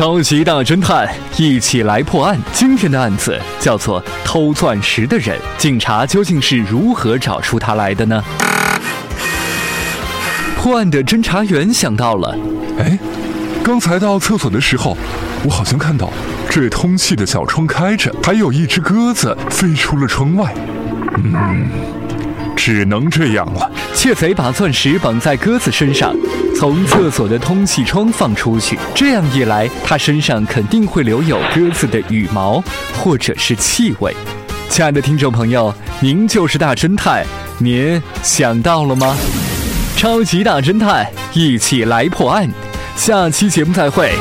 超级大侦探，一起来破案。今天的案子叫做偷钻石的人，警察究竟是如何找出他来的呢？破案的侦查员想到了，哎，刚才到厕所的时候，我好像看到这通气的小窗开着，还有一只鸽子飞出了窗外。嗯，只能这样了。窃贼把钻石绑在鸽子身上，从厕所的通气窗放出去。这样一来，他身上肯定会留有鸽子的羽毛或者是气味。亲爱的听众朋友，您就是大侦探，您想到了吗？超级大侦探，一起来破案。下期节目再会。